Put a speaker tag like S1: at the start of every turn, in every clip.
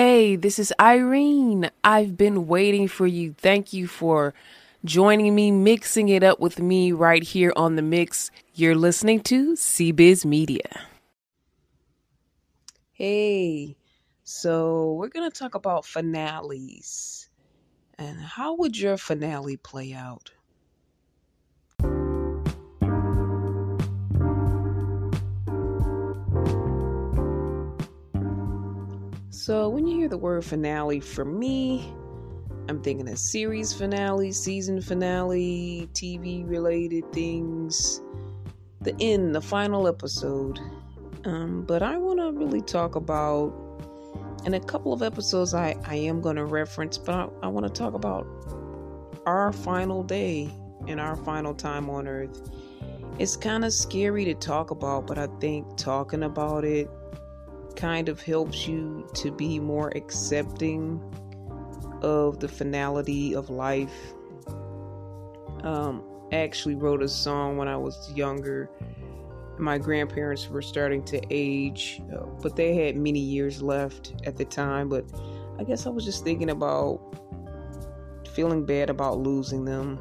S1: Hey, this is Irene. I've been waiting for you. Thank you for joining me, mixing it up with me right here on the mix. You're listening to CBiz Media. Hey, so we're going to talk about finales. And how would your finale play out? So, when you hear the word finale, for me, I'm thinking a series finale, season finale, TV related things, the end, the final episode. Um, but I want to really talk about, in a couple of episodes, I, I am going to reference, but I, I want to talk about our final day and our final time on earth. It's kind of scary to talk about, but I think talking about it kind of helps you to be more accepting of the finality of life. Um, I actually wrote a song when I was younger. My grandparents were starting to age, uh, but they had many years left at the time. But I guess I was just thinking about feeling bad about losing them.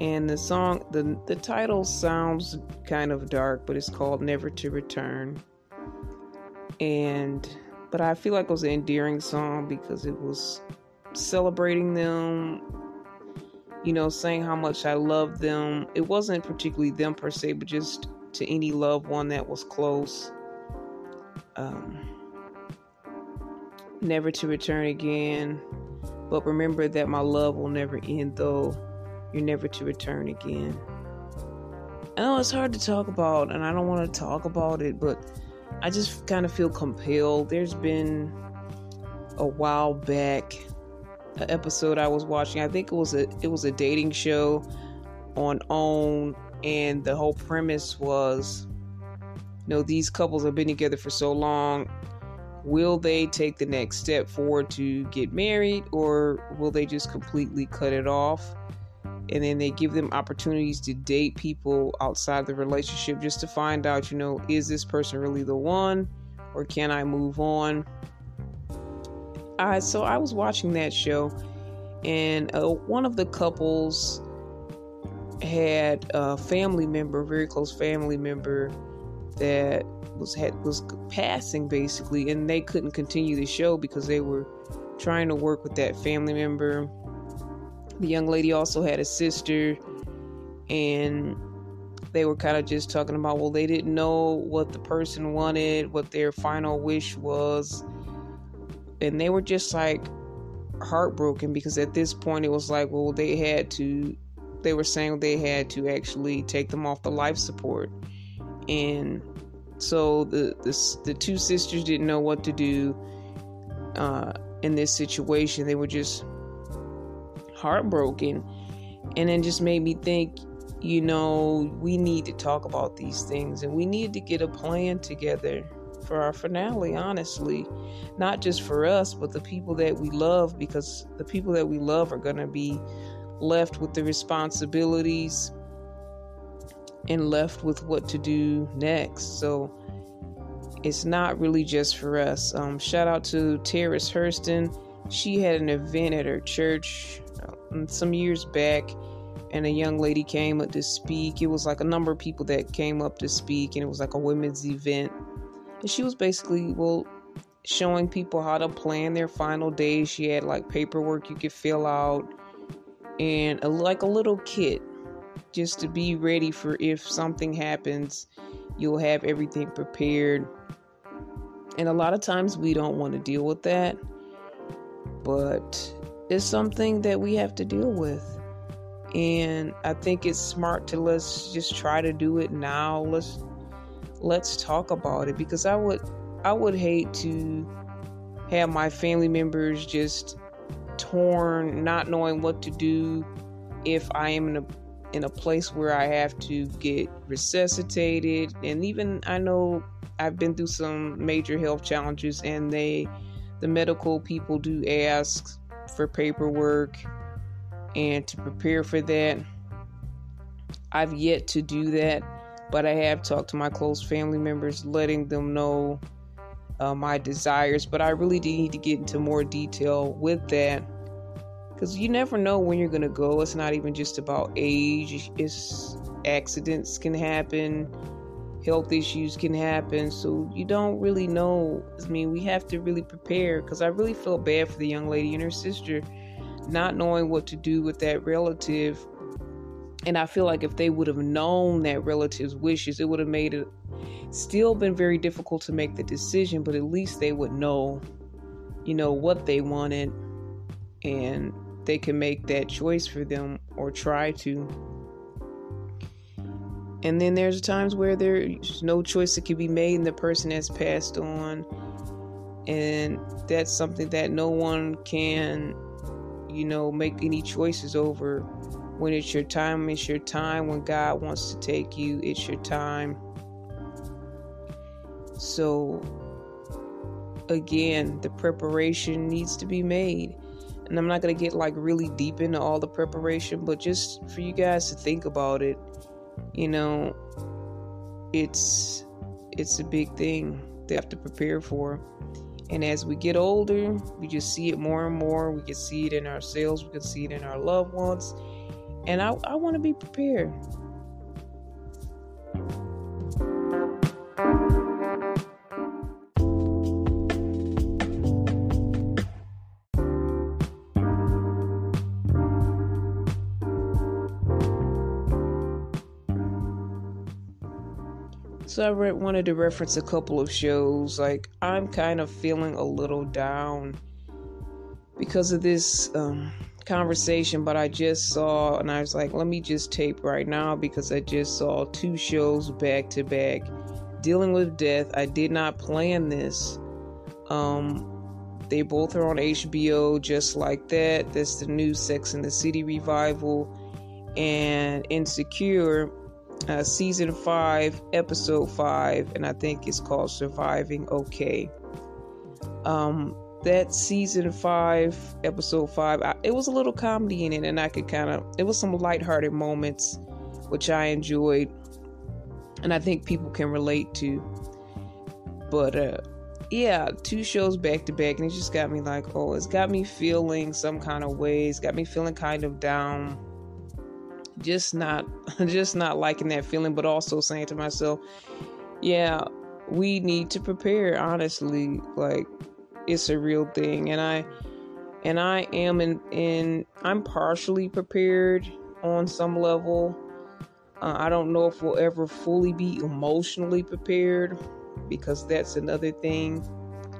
S1: And the song, the the title sounds kind of dark, but it's called "Never to Return." And but I feel like it was an endearing song because it was celebrating them, you know, saying how much I love them. It wasn't particularly them per se, but just to any loved one that was close. Um, never to return again. But remember that my love will never end, though you're never to return again. I know it's hard to talk about, and I don't want to talk about it, but I just kind of feel compelled. There's been a while back an episode I was watching. I think it was a it was a dating show on OWN and the whole premise was you know these couples have been together for so long will they take the next step forward to get married or will they just completely cut it off and then they give them opportunities to date people outside the relationship just to find out, you know, is this person really the one or can I move on? Uh, so I was watching that show, and uh, one of the couples had a family member, very close family member, that was had was passing basically, and they couldn't continue the show because they were trying to work with that family member the young lady also had a sister, and they were kind of just talking about, well, they didn't know what the person wanted, what their final wish was. And they were just like heartbroken because at this point it was like, well, they had to, they were saying they had to actually take them off the life support. And so the, the, the two sisters didn't know what to do uh, in this situation. They were just heartbroken. And then just made me think, you know, we need to talk about these things and we need to get a plan together for our finale, honestly. Not just for us, but the people that we love, because the people that we love are going to be left with the responsibilities and left with what to do next. So it's not really just for us. Um, shout out to Terrace Hurston. She had an event at her church Um, some years back and a young lady came up to speak. It was like a number of people that came up to speak, and it was like a women's event. And she was basically, well, showing people how to plan their final days. She had like paperwork you could fill out and a, like a little kit just to be ready for if something happens, you'll have everything prepared. And a lot of times we don't want to deal with that, but is something that we have to deal with. And I think it's smart to let's just try to do it now. Let's let's talk about it because I would I would hate to have my family members just torn, not knowing what to do if I am in a in a place where I have to get resuscitated and even I know I've been through some major health challenges and they the medical people do ask for paperwork and to prepare for that. I've yet to do that, but I have talked to my close family members, letting them know uh, my desires. But I really do need to get into more detail with that because you never know when you're going to go. It's not even just about age, it's accidents can happen, health issues can happen. So you don't really know. I mean, we have to really prepare because I really felt bad for the young lady and her sister not knowing what to do with that relative. And I feel like if they would have known that relative's wishes, it would have made it still been very difficult to make the decision, but at least they would know, you know, what they wanted and they can make that choice for them or try to. And then there's times where there's no choice that can be made and the person has passed on. And that's something that no one can, you know, make any choices over. When it's your time, it's your time. When God wants to take you, it's your time. So, again, the preparation needs to be made and I'm not going to get like really deep into all the preparation, but just for you guys to think about it, you know, it's it's a big thing they have to prepare for. And as we get older, we just see it more and more. We can see it in ourselves, we can see it in our loved ones. And I, I want to be prepared. I wanted to reference a couple of shows. Like I'm kind of feeling a little down because of this um, conversation, but I just saw and I was like, let me just tape right now because I just saw two shows back to back dealing with death. I did not plan this. Um, they both are on HBO, just like that. That's the new Sex and the City revival and Insecure uh, season five, episode five, and I think it's called Surviving Okay. Um, that season five, episode five, I, it was a little comedy in it, and I could kind of, it was some lighthearted moments, which I enjoyed, and I think people can relate to. But, uh, yeah, two shows back to back, and it just got me like, oh, it's got me feeling some kind of ways, got me feeling kind of down just not just not liking that feeling but also saying to myself yeah we need to prepare honestly. Like it's a real thing. And i and i am in in i'm partially prepared on some level. Uh, i don't know if we'll ever fully be emotionally prepared because that's another thing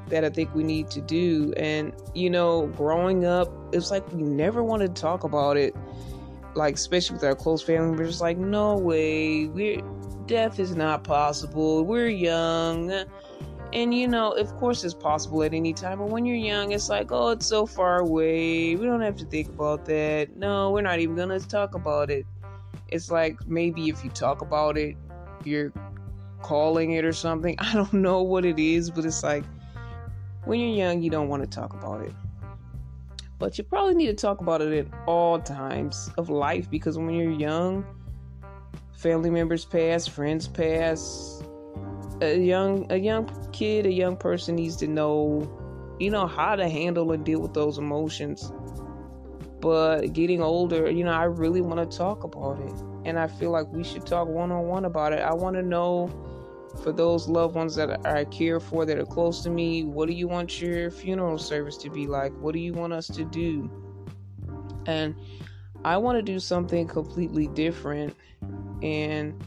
S1: that i think we need to do. And you know growing up it's like we never wanted to talk about it like especially with our close family we're just like no way. We're death is not possible. We're young. And you know of course it's possible at any time but when you're young it's like oh it's so far away. We don't have to think about that. No we're not even gonna talk about it. It's like maybe if you talk about it you're calling it or something. I don't know what it is but it's like when you're young you don't want to talk about it but you probably need to talk about it at all times of life because when you're young, family members pass, friends pass. A young a young kid, a young person needs to know, you know, how to handle and deal with those emotions. But getting older, you know, I really want to talk about it. And I feel like we should talk one on one about it. I want to know for those loved ones that I care for that are close to me, what do you want your funeral service to be like? What do you want us to do? And I want to do something completely different. And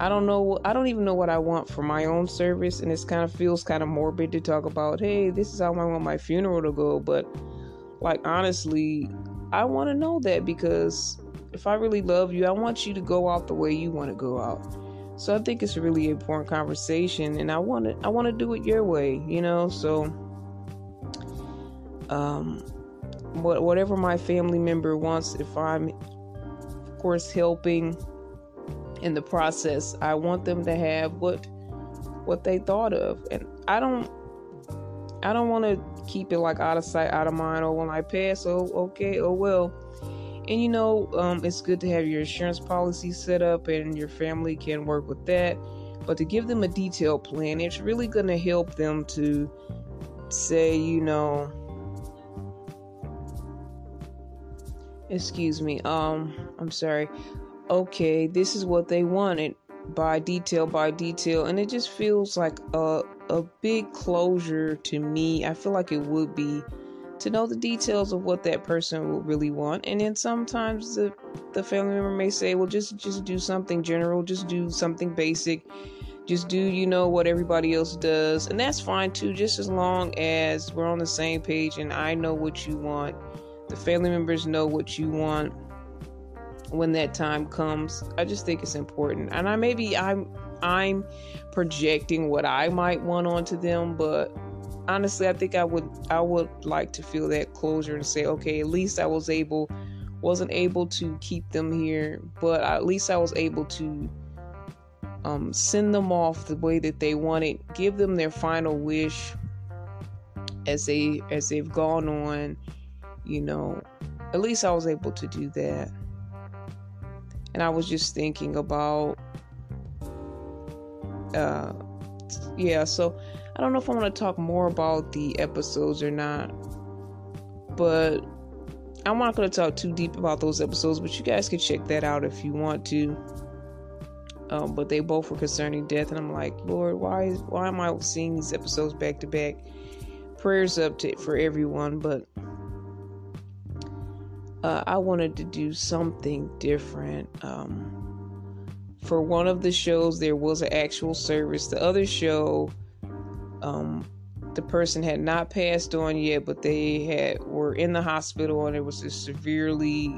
S1: I don't know, I don't even know what I want for my own service. And it kind of feels kind of morbid to talk about, hey, this is how I want my funeral to go. But, like, honestly, I want to know that because if I really love you, I want you to go out the way you want to go out so I think it's a really important conversation, and I want to I want to do it your way, you know. So, um, what whatever my family member wants, if I'm, of course, helping in the process, I want them to have what what they thought of, and I don't I don't want to keep it like out of sight, out of mind. Or when I pass, oh okay, oh well and you know, um, it's good to have your insurance policy set up and your family can work with that. but to give them a detailed plan, it's really going to help them to say, you know, excuse me, um, I'm sorry. Okay, this is what they wanted by detail by detail, and it just feels like a a big closure to me. I feel like it would be to know the details of what that person will really want. And then sometimes the the family member may say, "Well, just just do something general, just do something basic." Just do, you know, what everybody else does. And that's fine too, just as long as we're on the same page and I know what you want. The family members know what you want when that time comes. I just think it's important. And I maybe I'm I'm projecting what I might want onto them, but honestly, I think I would I would like to feel that closure and say, okay, at least I was able wasn't able to keep them here, but at least I was able to um, send them off the way that they wanted, give them their final wish as they as they've gone on. You know, at least I was able to do that. And I was just thinking about, uh, yeah. So I don't know if I want to talk more about the episodes or not, but I'm not going to talk too deep about those episodes. But you guys can check that out if you want to. Um, but they both were concerning death, and I'm like, Lord, why is why am I seeing these episodes back to back? Prayers up to for everyone, but uh, I wanted to do something different. Um, for one of the shows, there was an actual service. The other show, um, the person had not passed on yet, but they had were in the hospital, and it was a severely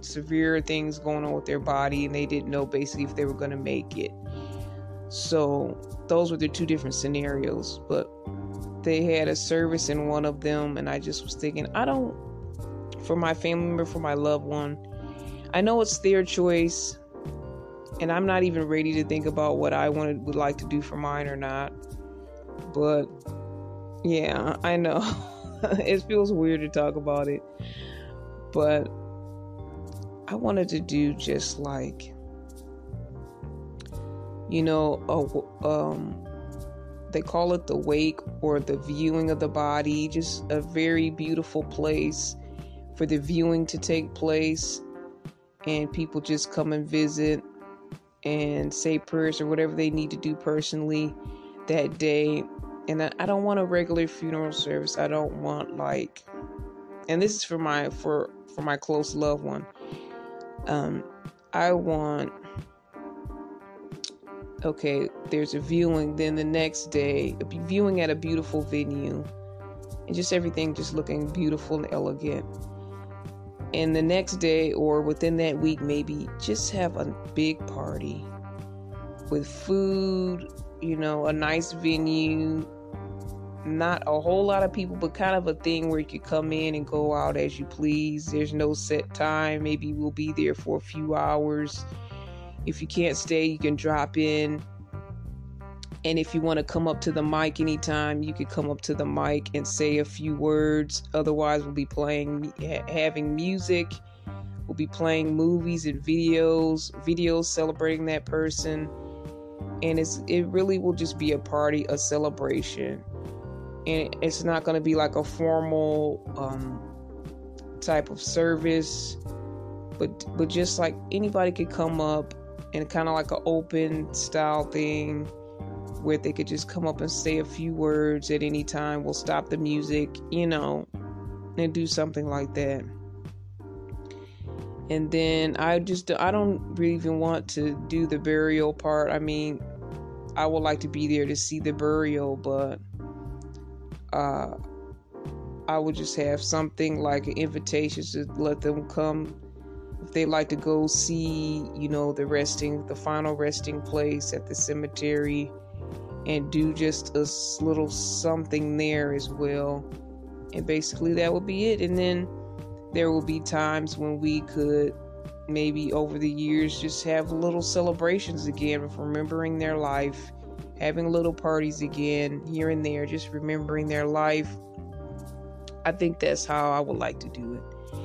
S1: severe things going on with their body, and they didn't know basically if they were going to make it. So those were the two different scenarios, but they had a service in one of them, and I just was thinking, I don't, for my family member, for my loved one, I know it's their choice, and I'm not even ready to think about what I wanted would like to do for mine or not. But yeah, I know. It feels weird to talk about it, but I wanted to do just like, you know, a, um, they call it the wake or the viewing of the body, just a very beautiful place for the viewing to take place, and people just come and visit and say prayers or whatever they need to do personally that day. And I don't want a regular funeral service. I don't want like, and this is for my for for my close loved one. Um, I want okay, there's a viewing, then the next day, a viewing at a beautiful venue, and just everything just looking beautiful and elegant. And the next day, or within that week, maybe just have a big party with food, you know, a nice venue, not a whole lot of people, but kind of a thing where you could come in and go out as you please. There's no set time. Maybe we'll be there for a few hours. If you can't stay, you can drop in. And if you want to come up to the mic anytime, you could come up to the mic and say a few words. Otherwise, we'll be playing, having music. We'll be playing movies and videos, videos celebrating that person. And it's it really will just be a party, a celebration. And it's not going to be like a formal um, type of service. But but just like anybody could come up and kind of like an open style thing where they could just come up and say a few words at any time. We'll stop the music you know and do something like that and then i just i don't really even want to do the burial part i mean i would like to be there to see the burial but uh, I would just have something like an invitation to let them come if they like to go see, you know, the resting, the final resting place at the cemetery, and do just a little something there as well. And basically, that would be it. And then there will be times when we could maybe over the years just have little celebrations again of remembering their life having little parties again here and there, just remembering their life. I think that's how I would like to do it.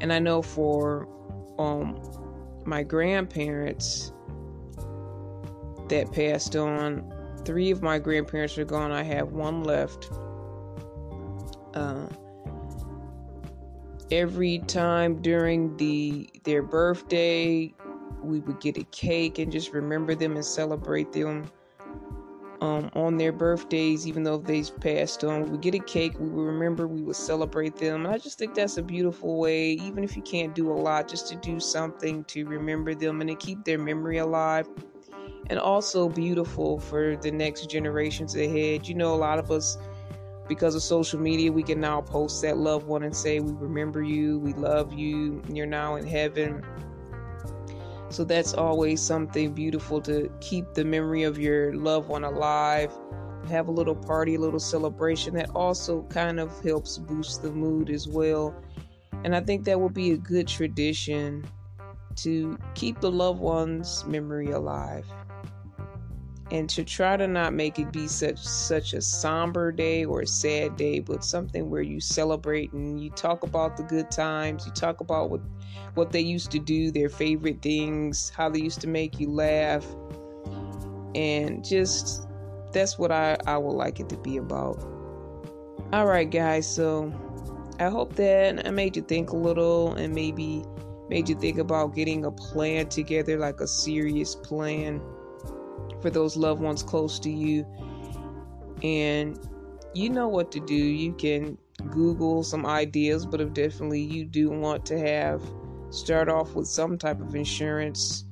S1: And I know for um, my grandparents, that passed on. Three of my grandparents are gone. I have one left. Uh, every time during the their birthday, we would get a cake and just remember them and celebrate them um, on their birthdays, even though they've passed on. We would get a cake, we would remember, we would celebrate them. And I just think that's a beautiful way, even if you can't do a lot, just to do something to remember them and to keep their memory alive. And also beautiful for the next generations ahead. You know, a lot of us, because of social media, we can now post that loved one and say, We remember you, we love you, and you're now in heaven so that's always something beautiful to keep the memory of your loved one alive. Have a little party, a little celebration that also kind of helps boost the mood as well. And I think that would be a good tradition to keep the loved one's memory alive and to try to not make it be such such a somber day or a sad day but something where you celebrate and you talk about the good times you talk about what what they used to do their favorite things how they used to make you laugh. And just that's what i i would like it to be about. All right guys so i hope that i made you think a little and maybe made you think about getting a plan together like a serious plan for those loved ones close to you. And you know what to do. You can Google some ideas, but if definitely you do want to have start off with some type of insurance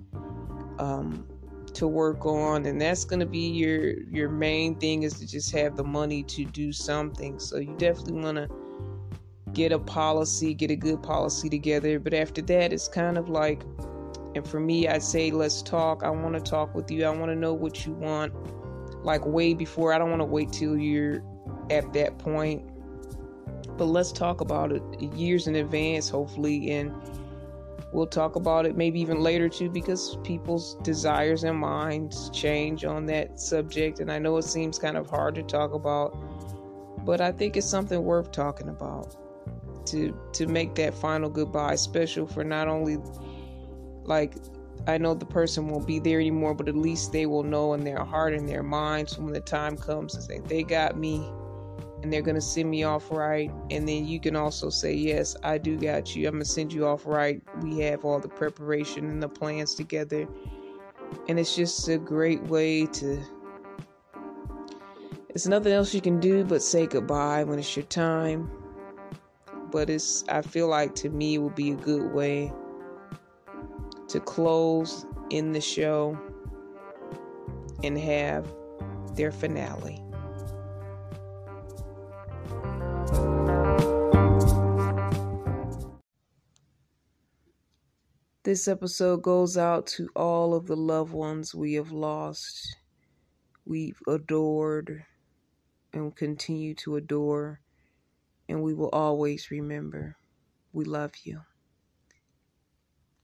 S1: um, to work on, and that's going to be your your main thing is to just have the money to do something. So you definitely want to get a policy, get a good policy together. But after that, it's kind of like and for me, I say, let's talk. I want to talk with you. I want to know what you want. Like, way before, I don't want to wait till you're at that point. But let's talk about it years in advance, hopefully. And we'll talk about it maybe even later, too, because people's desires and minds change on that subject. And I know it seems kind of hard to talk about, but I think it's something worth talking about to to make that final goodbye special for not only like I know the person won't be there anymore, but at least they will know in their heart and their minds when the time comes to say they got me and they're gonna send me off right. And then you can also say, Yes, I do got you. I'm gonna send you off right. We have all the preparation and the plans together. And it's just a great way to it's nothing else you can do but say goodbye when it's your time. But it's I feel like to me it would be a good way to close in the show and have their finale. This episode goes out to all of the loved ones we have lost, we've adored, and continue to adore, and we will always remember. We love you.